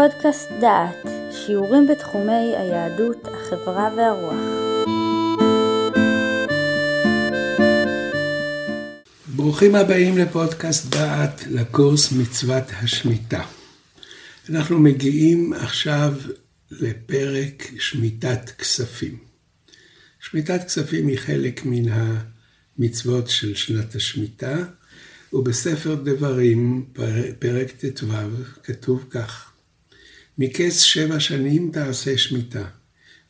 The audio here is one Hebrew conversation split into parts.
פודקאסט דעת, שיעורים בתחומי היהדות, החברה והרוח. ברוכים הבאים לפודקאסט דעת לקורס מצוות השמיטה. אנחנו מגיעים עכשיו לפרק שמיטת כספים. שמיטת כספים היא חלק מן המצוות של שנת השמיטה, ובספר דברים, פרק ט"ו, כתוב כך: מכס שבע שנים תעשה שמיטה,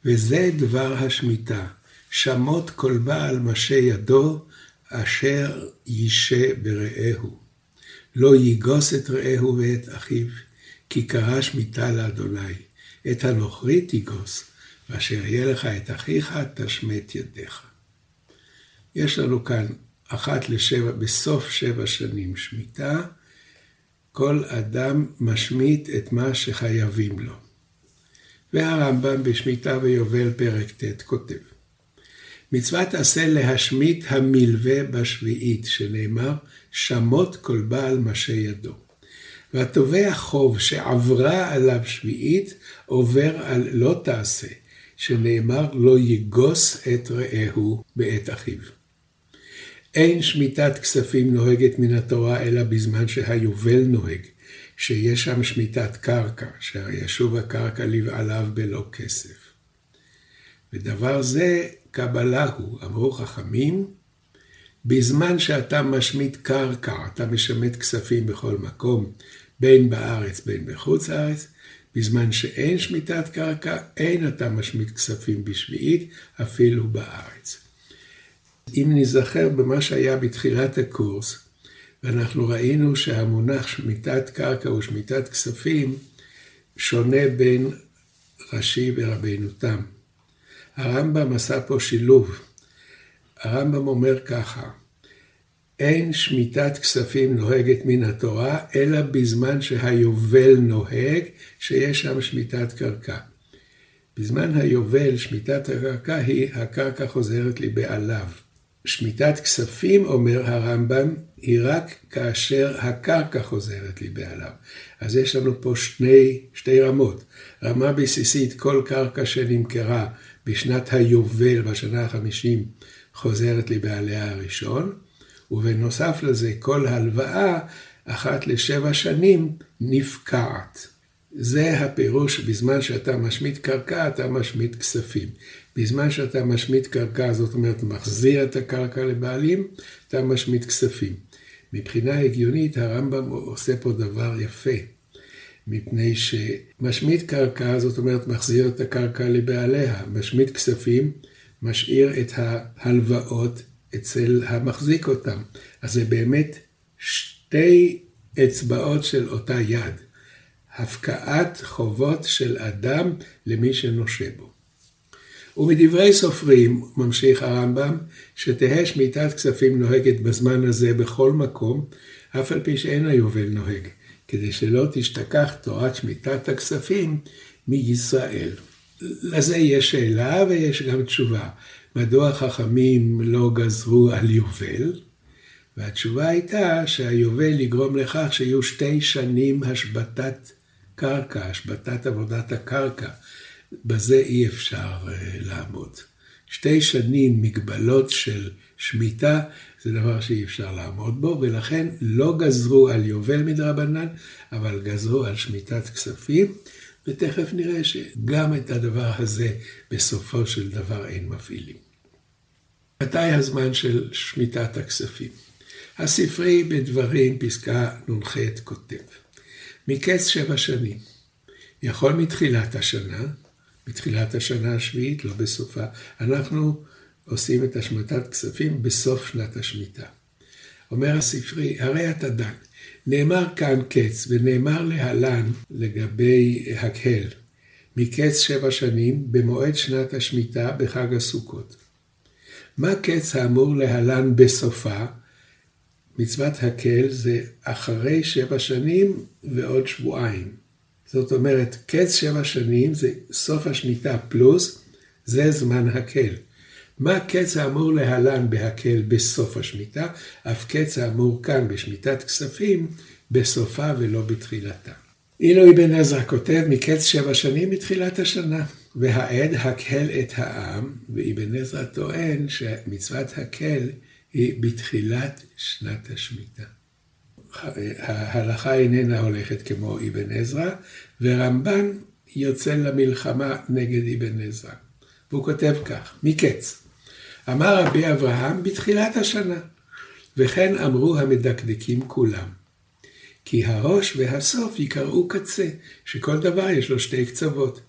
וזה דבר השמיטה, שמות כל בעל משה ידו, אשר יישה ברעהו. לא ייגוס את רעהו ואת אחיו, כי קרא שמיטה לאדוני. את הנוכרי תיגוס, ואשר יהיה לך את אחיך, תשמט ידיך. יש לנו כאן אחת לשבע, בסוף שבע שנים שמיטה, כל אדם משמיט את מה שחייבים לו. והרמב"ם בשמיטה ויובל פרק ט' כותב מצוות עשה להשמיט המלווה בשביעית, שנאמר, שמות כל בעל משה ידו. והתובע חוב שעברה עליו שביעית, עובר על לא תעשה, שנאמר, לא יגוס את רעהו בעת אחיו. אין שמיטת כספים נוהגת מן התורה אלא בזמן שהיובל נוהג, שיש שם שמיטת קרקע, שישוב הקרקע לבעליו בלא כסף. ודבר זה קבלה הוא, אמרו חכמים, בזמן שאתה משמיט קרקע, אתה משמט כספים בכל מקום, בין בארץ בין בחוץ לארץ, בזמן שאין שמיטת קרקע, אין אתה משמיט כספים בשביעית, אפילו בארץ. אם ניזכר במה שהיה בתחילת הקורס, ואנחנו ראינו שהמונח שמיטת קרקע ושמיטת כספים שונה בין רש"י ורבינו תם. הרמב"ם עשה פה שילוב. הרמב"ם אומר ככה, אין שמיטת כספים נוהגת מן התורה, אלא בזמן שהיובל נוהג, שיש שם שמיטת קרקע. בזמן היובל, שמיטת הקרקע היא, הקרקע חוזרת לבעליו. שמיטת כספים, אומר הרמב"ם, היא רק כאשר הקרקע חוזרת לבעליו. אז יש לנו פה שני, שתי רמות. רמה בסיסית, כל קרקע שנמכרה בשנת היובל, בשנה החמישים, חוזרת לבעליה הראשון, ובנוסף לזה, כל הלוואה, אחת לשבע שנים, נפקעת. זה הפירוש, בזמן שאתה משמיט קרקע, אתה משמיט כספים. בזמן שאתה משמיט קרקע, זאת אומרת, מחזיר את הקרקע לבעלים, אתה משמיט כספים. מבחינה הגיונית, הרמב"ם עושה פה דבר יפה. מפני שמשמיט קרקע, זאת אומרת, מחזיר את הקרקע לבעליה. משמיט כספים, משאיר את ההלוואות אצל המחזיק אותם. אז זה באמת שתי אצבעות של אותה יד. הפקעת חובות של אדם למי שנושה בו. ומדברי סופרים, ממשיך הרמב"ם, שתהא שמיטת כספים נוהגת בזמן הזה בכל מקום, אף על פי שאין היובל נוהג, כדי שלא תשתכח תורת שמיטת הכספים מישראל. לזה יש שאלה ויש גם תשובה. מדוע חכמים לא גזרו על יובל? והתשובה הייתה שהיובל יגרום לכך שיהיו שתי שנים השבתת קרקע, השבתת עבודת הקרקע. בזה אי אפשר אה, לעמוד. שתי שנים מגבלות של שמיטה זה דבר שאי אפשר לעמוד בו, ולכן לא גזרו על יובל מדרבנן, אבל גזרו על שמיטת כספים, ותכף נראה שגם את הדבר הזה בסופו של דבר אין מפעילים. מתי הזמן של שמיטת הכספים? הספרי בדברים, פסקה נ"ח, כותב, מקץ שבע שנים, יכול מתחילת השנה, בתחילת השנה השביעית, לא בסופה. אנחנו עושים את השמטת כספים בסוף שנת השמיטה. אומר הספרי, הרי אתה דן. נאמר כאן קץ, ונאמר להלן לגבי הקהל, מקץ שבע שנים, במועד שנת השמיטה בחג הסוכות. מה קץ האמור להלן בסופה? מצוות הקהל זה אחרי שבע שנים ועוד שבועיים. זאת אומרת, קץ שבע שנים זה סוף השמיטה פלוס, זה זמן הקל. מה קץ האמור להלן בהקל בסוף השמיטה, אף קץ האמור כאן בשמיטת כספים, בסופה ולא בתחילתה. אילו אבן עזרא כותב מקץ שבע שנים מתחילת השנה, והעד הקהל את העם, ואבן עזרא טוען שמצוות הקהל בתחילת שנת השמיטה. ההלכה איננה הולכת כמו אבן עזרא, ורמב"ן יוצא למלחמה נגד אבן עזרא. והוא כותב כך, מקץ, אמר רבי אברהם בתחילת השנה, וכן אמרו המדקדקים כולם. כי הראש והסוף יקראו קצה, שכל דבר יש לו שתי קצוות.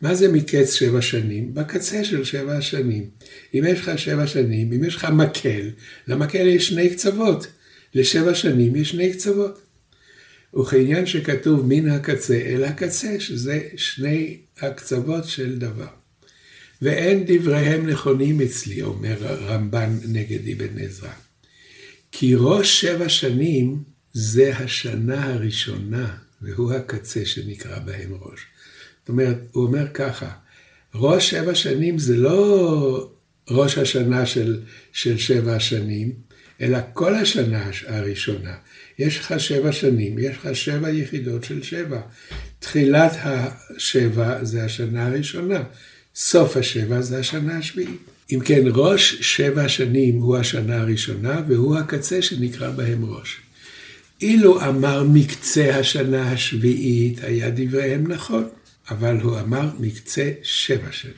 מה זה מקץ שבע שנים? בקצה של שבע השנים. אם יש לך שבע שנים, אם יש לך מקל, למקל יש שני קצוות. לשבע שנים יש שני קצוות. וכעניין שכתוב מן הקצה אל הקצה, שזה שני הקצוות של דבר. ואין דבריהם נכונים אצלי, אומר רמב"ן נגד אבן עזרא. כי ראש שבע שנים זה השנה הראשונה, והוא הקצה שנקרא בהם ראש. זאת אומרת, הוא אומר ככה, ראש שבע שנים זה לא ראש השנה של, של שבע השנים, אלא כל השנה הראשונה. יש לך שבע שנים, יש לך שבע יחידות של שבע. תחילת השבע זה השנה הראשונה, סוף השבע זה השנה השביעית. אם כן, ראש שבע שנים הוא השנה הראשונה, והוא הקצה שנקרא בהם ראש. אילו אמר מקצה השנה השביעית, היה דבריהם נכון, אבל הוא אמר מקצה שבע שנים.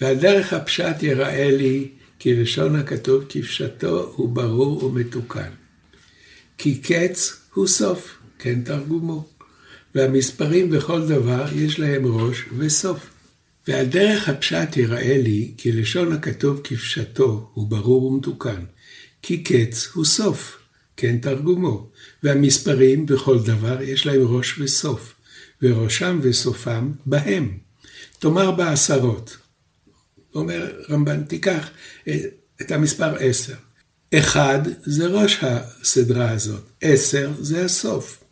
ועל דרך הפשט יראה לי כי לשון הכתוב כפשטו הוא ברור ומתוקן. כי קץ הוא סוף, כן תרגומו. והמספרים בכל דבר יש להם ראש וסוף. ועל דרך הפשט יראה לי כי לשון הכתוב כפשטו הוא ברור ומתוקן. כי קץ הוא סוף, כן תרגומו. והמספרים בכל דבר יש להם ראש וסוף, וראשם וסופם בהם. תאמר בעשרות. אומר רמב"ן, תיקח את המספר עשר. אחד זה ראש הסדרה הזאת, עשר זה הסוף.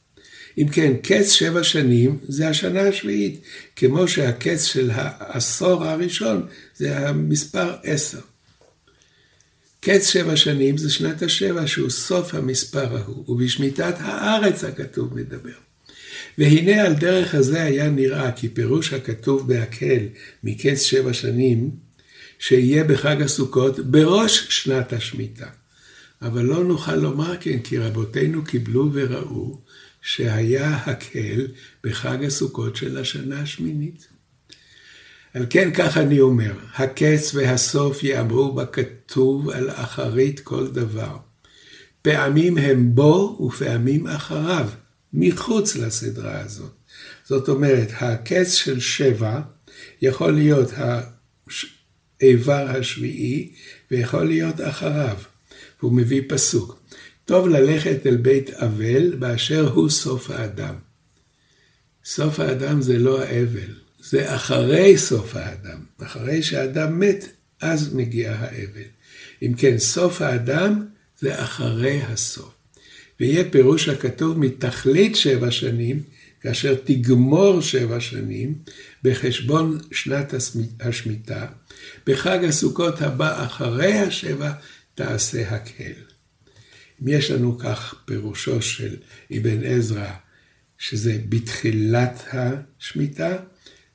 אם כן, קץ שבע שנים זה השנה השביעית, כמו שהקץ של העשור הראשון זה המספר עשר. קץ שבע שנים זה שנת השבע, שהוא סוף המספר ההוא, ובשמיטת הארץ הכתוב מדבר. והנה על דרך הזה היה נראה כי פירוש הכתוב בהקהל מקץ שבע שנים, שיהיה בחג הסוכות בראש שנת השמיטה. אבל לא נוכל לומר כן, כי רבותינו קיבלו וראו שהיה הקהל בחג הסוכות של השנה השמינית. על כן כך אני אומר, הקץ והסוף יאמרו בכתוב על אחרית כל דבר. פעמים הם בו ופעמים אחריו, מחוץ לסדרה הזאת. זאת אומרת, הקץ של שבע יכול להיות האיבר השביעי ויכול להיות אחריו. והוא מביא פסוק. טוב ללכת אל בית אבל באשר הוא סוף האדם. סוף האדם זה לא האבל, זה אחרי סוף האדם. אחרי שהאדם מת, אז מגיע האבל. אם כן, סוף האדם זה אחרי הסוף. ויהיה פירוש הכתוב מתכלית שבע שנים, כאשר תגמור שבע שנים, בחשבון שנת השמיטה, בחג הסוכות הבא אחרי השבע, תעשה הקהל. אם יש לנו כך פירושו של אבן עזרא, שזה בתחילת השמיטה,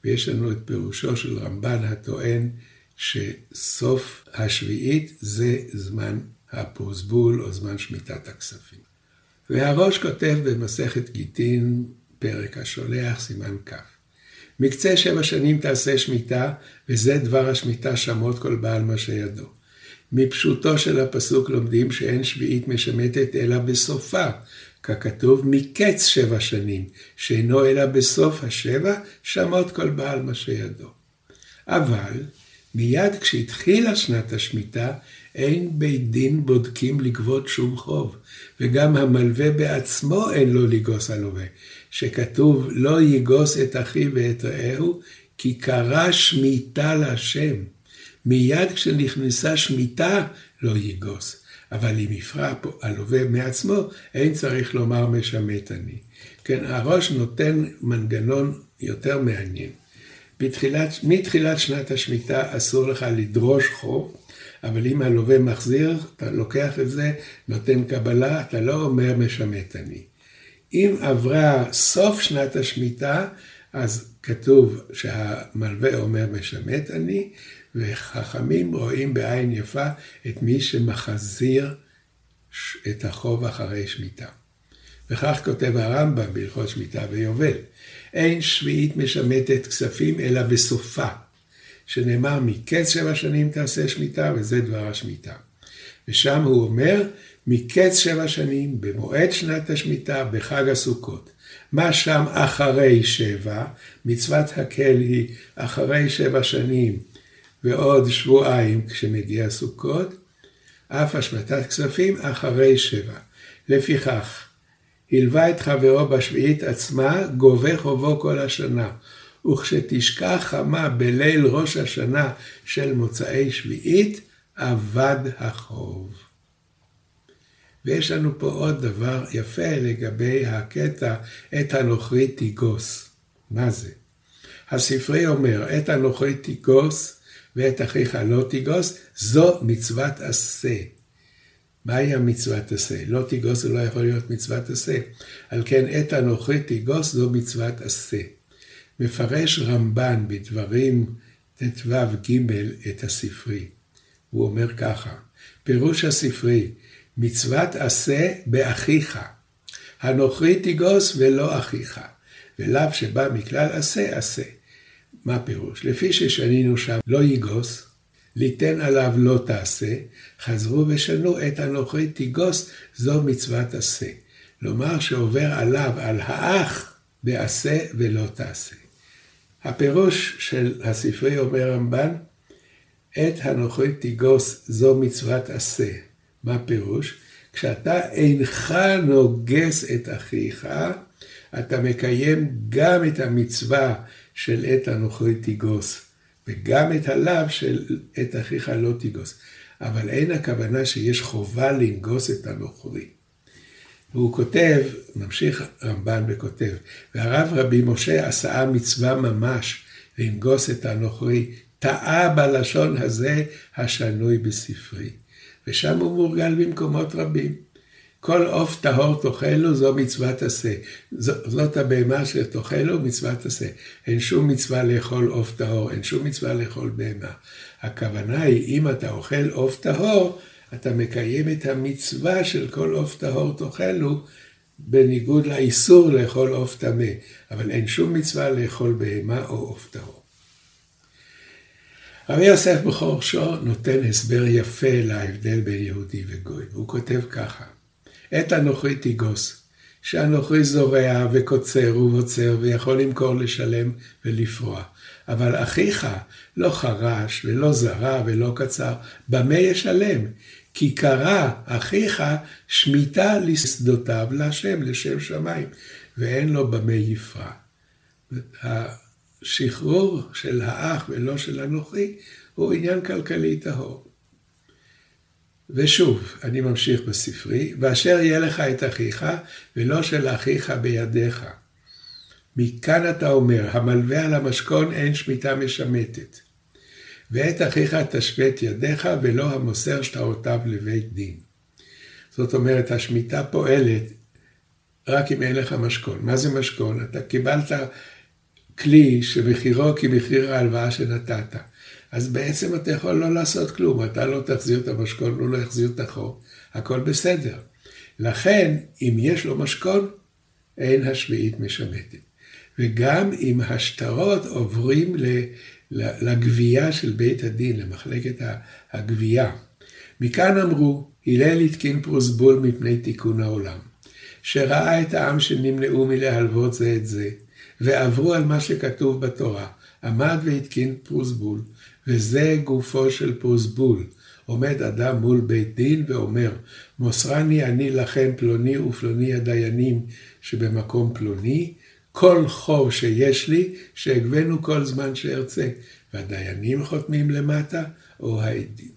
ויש לנו את פירושו של רמב"ן הטוען שסוף השביעית זה זמן הפרוסבול או זמן שמיטת הכספים. והראש כותב במסכת גיטין, פרק השולח, סימן כ'. מקצה שבע שנים תעשה שמיטה, וזה דבר השמיטה שמות כל בעל מה שידו. מפשוטו של הפסוק לומדים שאין שביעית משמטת אלא בסופה, ככתוב מקץ שבע שנים, שאינו אלא בסוף השבע, שמות כל בעל מה שידו. אבל מיד כשהתחילה שנת השמיטה, אין בית דין בודקים לגבות שום חוב, וגם המלווה בעצמו אין לו לגוס הלווה, שכתוב לא יגוס את אחיו ואת רעהו, כי קרא שמיטה להשם. מיד כשנכנסה שמיטה לא יגוס. אבל אם יפרע הלווה מעצמו, אין צריך לומר משמט אני. כן, הראש נותן מנגנון יותר מעניין. בתחילת, מתחילת שנת השמיטה אסור לך לדרוש חוב, אבל אם הלווה מחזיר, אתה לוקח את זה, נותן קבלה, אתה לא אומר משמט אני. אם עברה סוף שנת השמיטה, אז כתוב שהמלווה אומר משמט אני, וחכמים רואים בעין יפה את מי שמחזיר את החוב אחרי שמיטה. וכך כותב הרמב"ם בהלכות שמיטה ויובל. אין שביעית משמטת כספים אלא בסופה, שנאמר מקץ שבע שנים תעשה שמיטה, וזה דבר השמיטה. ושם הוא אומר, מקץ שבע שנים, במועד שנת השמיטה, בחג הסוכות. מה שם אחרי שבע? מצוות הקל היא אחרי שבע שנים ועוד שבועיים כשמגיע סוכות, אף השמטת כספים אחרי שבע. לפיכך, הלווה את חברו בשביעית עצמה, גובה חובו כל השנה. וכשתשכח חמה בליל ראש השנה של מוצאי שביעית, אבד החוב. ויש לנו פה עוד דבר יפה לגבי הקטע, את הנוכרי תיגוס. מה זה? הספרי אומר, את הנוכרי תיגוס ואת אחיך לא תיגוס, זו מצוות עשה. מהי המצוות עשה? לא תיגוס זה לא יכול להיות מצוות עשה. על כן, את הנוכרי תיגוס זו מצוות עשה. מפרש רמב"ן בדברים ט"ו ג' את הספרי. הוא אומר ככה, פירוש הספרי, מצוות עשה באחיך. הנוכרי תיגוס ולא אחיך, ולאו שבא מכלל עשה עשה. מה פירוש? לפי ששנינו שם לא ייגוס, ליתן עליו לא תעשה, חזרו ושנו את הנוכרי תיגוס, זו מצוות עשה. לומר שעובר עליו, על האח, בעשה ולא תעשה. הפירוש של הספרי אומר רמב"ן, את הנוכרי תיגוס זו מצוות עשה. מה פירוש? כשאתה אינך נוגס את אחיך, אתה מקיים גם את המצווה של את הנוכרי תיגוס, וגם את הלאו של את אחיך לא תיגוס. אבל אין הכוונה שיש חובה לנגוס את הנוכרי. והוא כותב, ממשיך רמב"ן וכותב, והרב רבי משה עשה מצווה ממש לנגוס את הנוכרי, טעה בלשון הזה השנוי בספרי. ושם הוא מורגל במקומות רבים. כל עוף טהור תאכלו זו מצוות עשה. זאת הבהמה שתאכלו מצוות עשה. אין שום מצווה לאכול עוף טהור, אין שום מצווה לאכול בהמה. הכוונה היא, אם אתה אוכל עוף טהור, אתה מקיים את המצווה של כל עוף טהור תאכלו, בניגוד לאיסור לאכול עוף טמא. אבל אין שום מצווה לאכול בהמה או עוף טהור. רבי יוסף בכור שור נותן הסבר יפה להבדל בין יהודי וגוי, והוא כותב ככה: את הנוכרי תיגוס, שהנוכרי זורע וקוצר ובוצר ויכול למכור, לשלם ולפרוע. אבל אחיך לא חרש ולא זרע ולא קצר, במה ישלם? כי קרא אחיך שמיטה לשדותיו להשם, לשם שמיים, ואין לו במה יפרע. השחרור של האח ולא של הנוכרי הוא עניין כלכלי טהור. ושוב, אני ממשיך בספרי, ואשר יהיה לך את אחיך, ולא של אחיך בידיך. מכאן אתה אומר, המלווה על המשכון אין שמיטה משמטת. ואת אחיך תשפט ידיך, ולא המוסר שטרותיו לבית דין. זאת אומרת, השמיטה פועלת רק אם אין לך משכון. מה זה משכון? אתה קיבלת כלי שמחירו כמחיר ההלוואה שנתת. אז בעצם אתה יכול לא לעשות כלום, אתה לא תחזיר את המשכון, הוא לא יחזיר את החוב, הכל בסדר. לכן, אם יש לו משכון, אין השביעית משמטת. וגם אם השטרות עוברים לגבייה של בית הדין, למחלקת הגבייה. מכאן אמרו, הלל התקין פרוסבול מפני תיקון העולם, שראה את העם שנמנעו מלהלוות זה את זה, ועברו על מה שכתוב בתורה, עמד והתקין פרוסבול, וזה גופו של פרוסבול. עומד אדם מול בית דין ואומר, מוסרני אני לכם פלוני ופלוני הדיינים שבמקום פלוני, כל חוב שיש לי, שאגבנו כל זמן שארצה, והדיינים חותמים למטה, או העדים.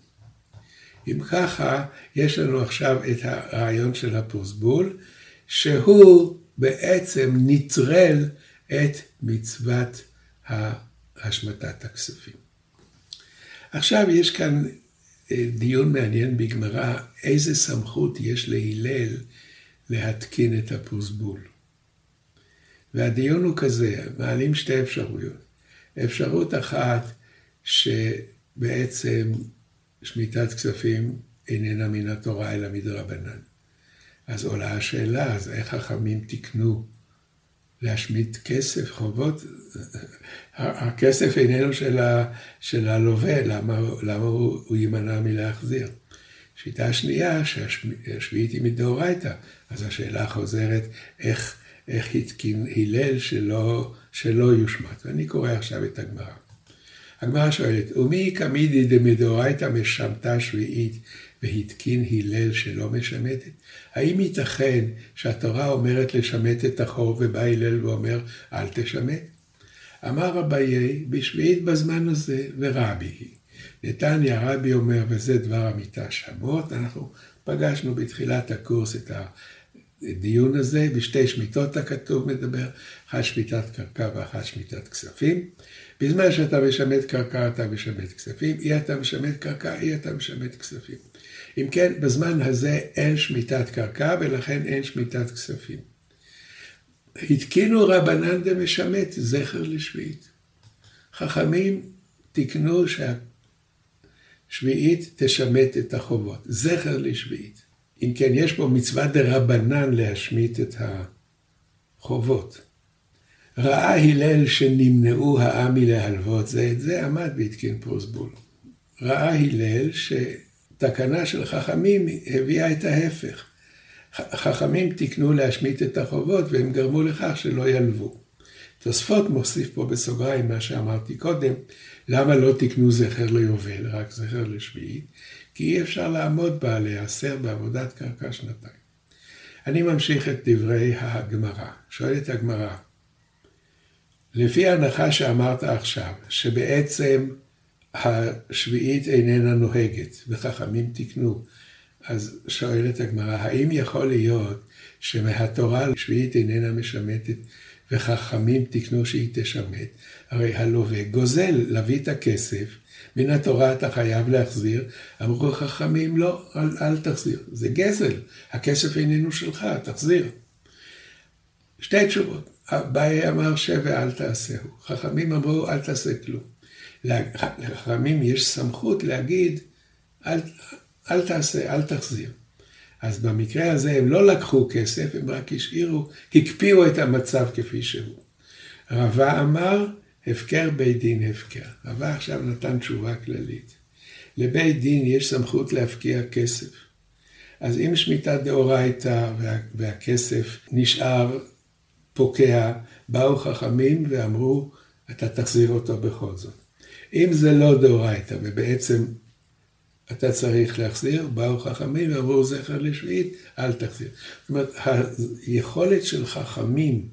אם ככה, יש לנו עכשיו את הרעיון של הפרוסבול, שהוא בעצם נטרל את מצוות השמטת הכספים. עכשיו יש כאן אה, דיון מעניין בגמרא, איזה סמכות יש להלל להתקין את הפרוסבול. והדיון הוא כזה, מעלים שתי אפשרויות. אפשרות אחת, שבעצם שמיטת כספים איננה מן התורה אלא מדרבנן. אז עולה השאלה, אז איך חכמים תיקנו להשמיט כסף, חובות? הכסף איננו של, ה, של הלווה, למה, למה הוא, הוא יימנע מלהחזיר? שיטה שנייה, שהשביעית היא מדאורייתא, אז השאלה חוזרת, איך, איך התקין הלל שלא, שלא יושמט? ואני קורא עכשיו את הגמרא. הגמרא שואלת, ומי קמידי דמדאורייתא משמטה שביעית והתקין הלל שלא משמטת? האם ייתכן שהתורה אומרת לשמט את החור ובא הלל ואומר אל תשמט? אמר אביי בשביעית בזמן הזה ורבי היא. נתניה רבי אומר וזה דבר המיטה שמות, אנחנו פגשנו בתחילת הקורס את הדיון הזה, בשתי שמיטות הכתוב מדבר, אחת שמיטת קרקע ואחת שמיטת כספים. בזמן שאתה משמט קרקע אתה משמט כספים, אי אתה משמט קרקע, אי אתה משמט כספים. אם כן, בזמן הזה אין שמיטת קרקע ולכן אין שמיטת כספים. התקינו רבנן דמשמט זכר לשביעית. חכמים תיקנו שהשביעית תשמט את החובות, זכר לשביעית. אם כן, יש פה מצווה דרבנן להשמיט את החובות. ראה הלל שנמנעו העם מלהלוות זה את זה, עמד והתקין פרוסבול. ראה הלל שתקנה של חכמים הביאה את ההפך. חכמים תיקנו להשמיט את החובות והם גרמו לכך שלא ילוו. תוספות מוסיף פה בסוגריים מה שאמרתי קודם, למה לא תיקנו זכר ליובל, רק זכר לשביעית? כי אי אפשר לעמוד בה, להיאסר בעבודת קרקע שנתיים. אני ממשיך את דברי הגמרא. שואלת הגמרא, לפי ההנחה שאמרת עכשיו, שבעצם השביעית איננה נוהגת, וחכמים תיקנו, אז שואלת הגמרא, האם יכול להיות שמהתורה השביעית איננה משמטת וחכמים תקנו שהיא תשמט? הרי הלווה גוזל להביא את הכסף, מן התורה אתה חייב להחזיר, אמרו חכמים לא, אל, אל תחזיר, זה גזל, הכסף איננו שלך, תחזיר. שתי תשובות, אביי אמר שב ואל תעשהו, חכמים אמרו אל תעשה כלום. לחכמים יש סמכות להגיד אל, אל תעשה, אל תחזיר. אז במקרה הזה הם לא לקחו כסף, הם רק השאירו, הקפיאו את המצב כפי שהוא. רבה אמר, הפקר בית דין הפקר. רבה עכשיו נתן תשובה כללית. לבית דין יש סמכות להפקיע כסף. אז אם שמיטה דאורייתא וה, והכסף נשאר פוקע, באו חכמים ואמרו, אתה תחזיר אותו בכל זאת. אם זה לא דאורייתא, ובעצם אתה צריך להחזיר, באו חכמים ואמרו זכר לשביעית, אל תחזיר. זאת אומרת, היכולת של חכמים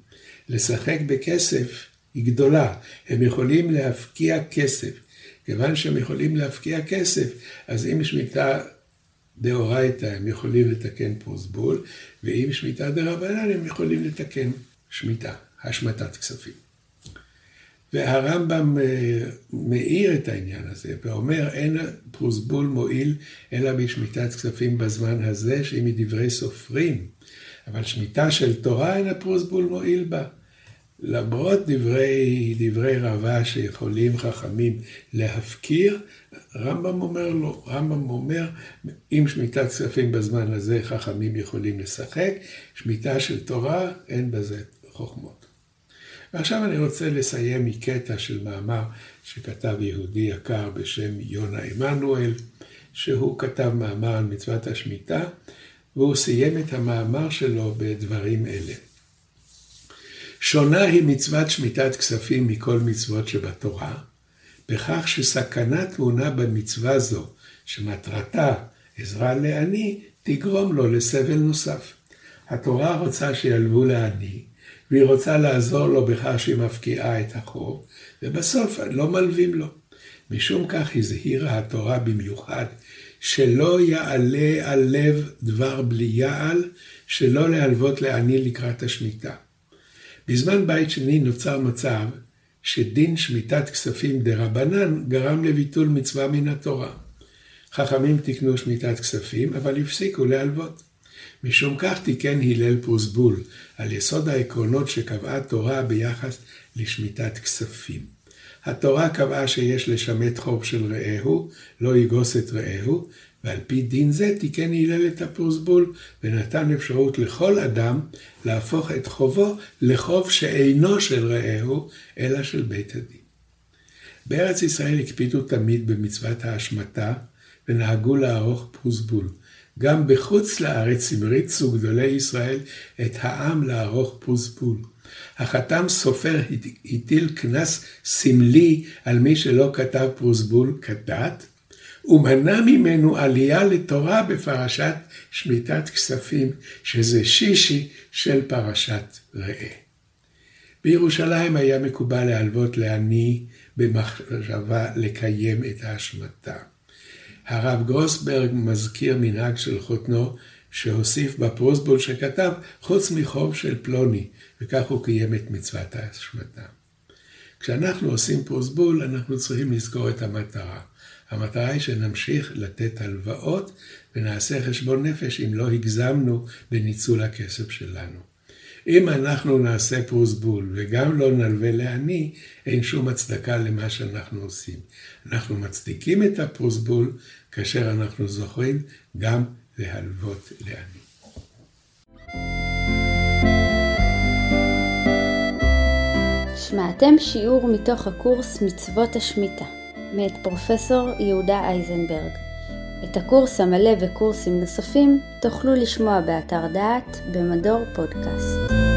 לשחק בכסף היא גדולה. הם יכולים להפקיע כסף. כיוון שהם יכולים להפקיע כסף, אז אם שמיטה דאורייתא הם יכולים לתקן פרוסבול, ואם שמיטה דרבנן הם יכולים לתקן שמיטה, השמטת כספים. והרמב"ם אה, מאיר את העניין הזה ואומר אין פרוסבול מועיל אלא בשמיטת כספים בזמן הזה שהיא מדברי סופרים, אבל שמיטה של תורה אין הפרוסבול מועיל בה. למרות דברי, דברי רבה שיכולים חכמים להפקיר, רמב"ם אומר לא, רמב"ם אומר, אם שמיטת כספים בזמן הזה חכמים יכולים לשחק, שמיטה של תורה אין בזה חוכמות. ועכשיו אני רוצה לסיים מקטע של מאמר שכתב יהודי יקר בשם יונה עמנואל, שהוא כתב מאמר על מצוות השמיטה, והוא סיים את המאמר שלו בדברים אלה. שונה היא מצוות שמיטת כספים מכל מצוות שבתורה, בכך שסכנה טמונה במצווה זו, שמטרתה עזרה לעני, תגרום לו לסבל נוסף. התורה רוצה שילוו לעני, והיא רוצה לעזור לו בכך שהיא מפקיעה את החוב, ובסוף לא מלווים לו. משום כך הזהירה התורה במיוחד שלא יעלה על לב דבר בלי יעל, שלא להלוות לעני לקראת השמיטה. בזמן בית שני נוצר מצב שדין שמיטת כספים דה רבנן גרם לביטול מצווה מן התורה. חכמים תיקנו שמיטת כספים, אבל הפסיקו להלוות. משום כך תיקן הלל פרוסבול על יסוד העקרונות שקבעה תורה ביחס לשמיטת כספים. התורה קבעה שיש לשמט חוב של רעהו, לא יגוס את רעהו, ועל פי דין זה תיקן הלל את הפרוסבול, ונתן אפשרות לכל אדם להפוך את חובו לחוב שאינו של רעהו, אלא של בית הדין. בארץ ישראל הקפידו תמיד במצוות ההשמטה, ונהגו לערוך פרוסבול. גם בחוץ לארץ המריצו גדולי ישראל את העם לערוך פרוסבול. החתם סופר הטיל קנס סמלי על מי שלא כתב פרוסבול כדת, ומנע ממנו עלייה לתורה בפרשת שמיטת כספים, שזה שישי של פרשת ראה. בירושלים היה מקובל להלוות לעני במחשבה לקיים את ההשמטה. הרב גרוסברג מזכיר מנהג של חותנו, שהוסיף בפרוסבול שכתב, חוץ מחוב של פלוני, וכך הוא קיים את מצוות ההשמטה. כשאנחנו עושים פרוסבול, אנחנו צריכים לזכור את המטרה. המטרה היא שנמשיך לתת הלוואות ונעשה חשבון נפש אם לא הגזמנו בניצול הכסף שלנו. אם אנחנו נעשה פרוסבול וגם לא נלווה לעני, אין שום הצדקה למה שאנחנו עושים. אנחנו מצדיקים את הפרוסבול כאשר אנחנו זוכרים גם להלוות לעני. שמעתם שיעור מתוך הקורס מצוות השמיטה, מאת פרופסור יהודה אייזנברג. את הקורס המלא וקורסים נוספים תוכלו לשמוע באתר דעת במדור פודקאסט.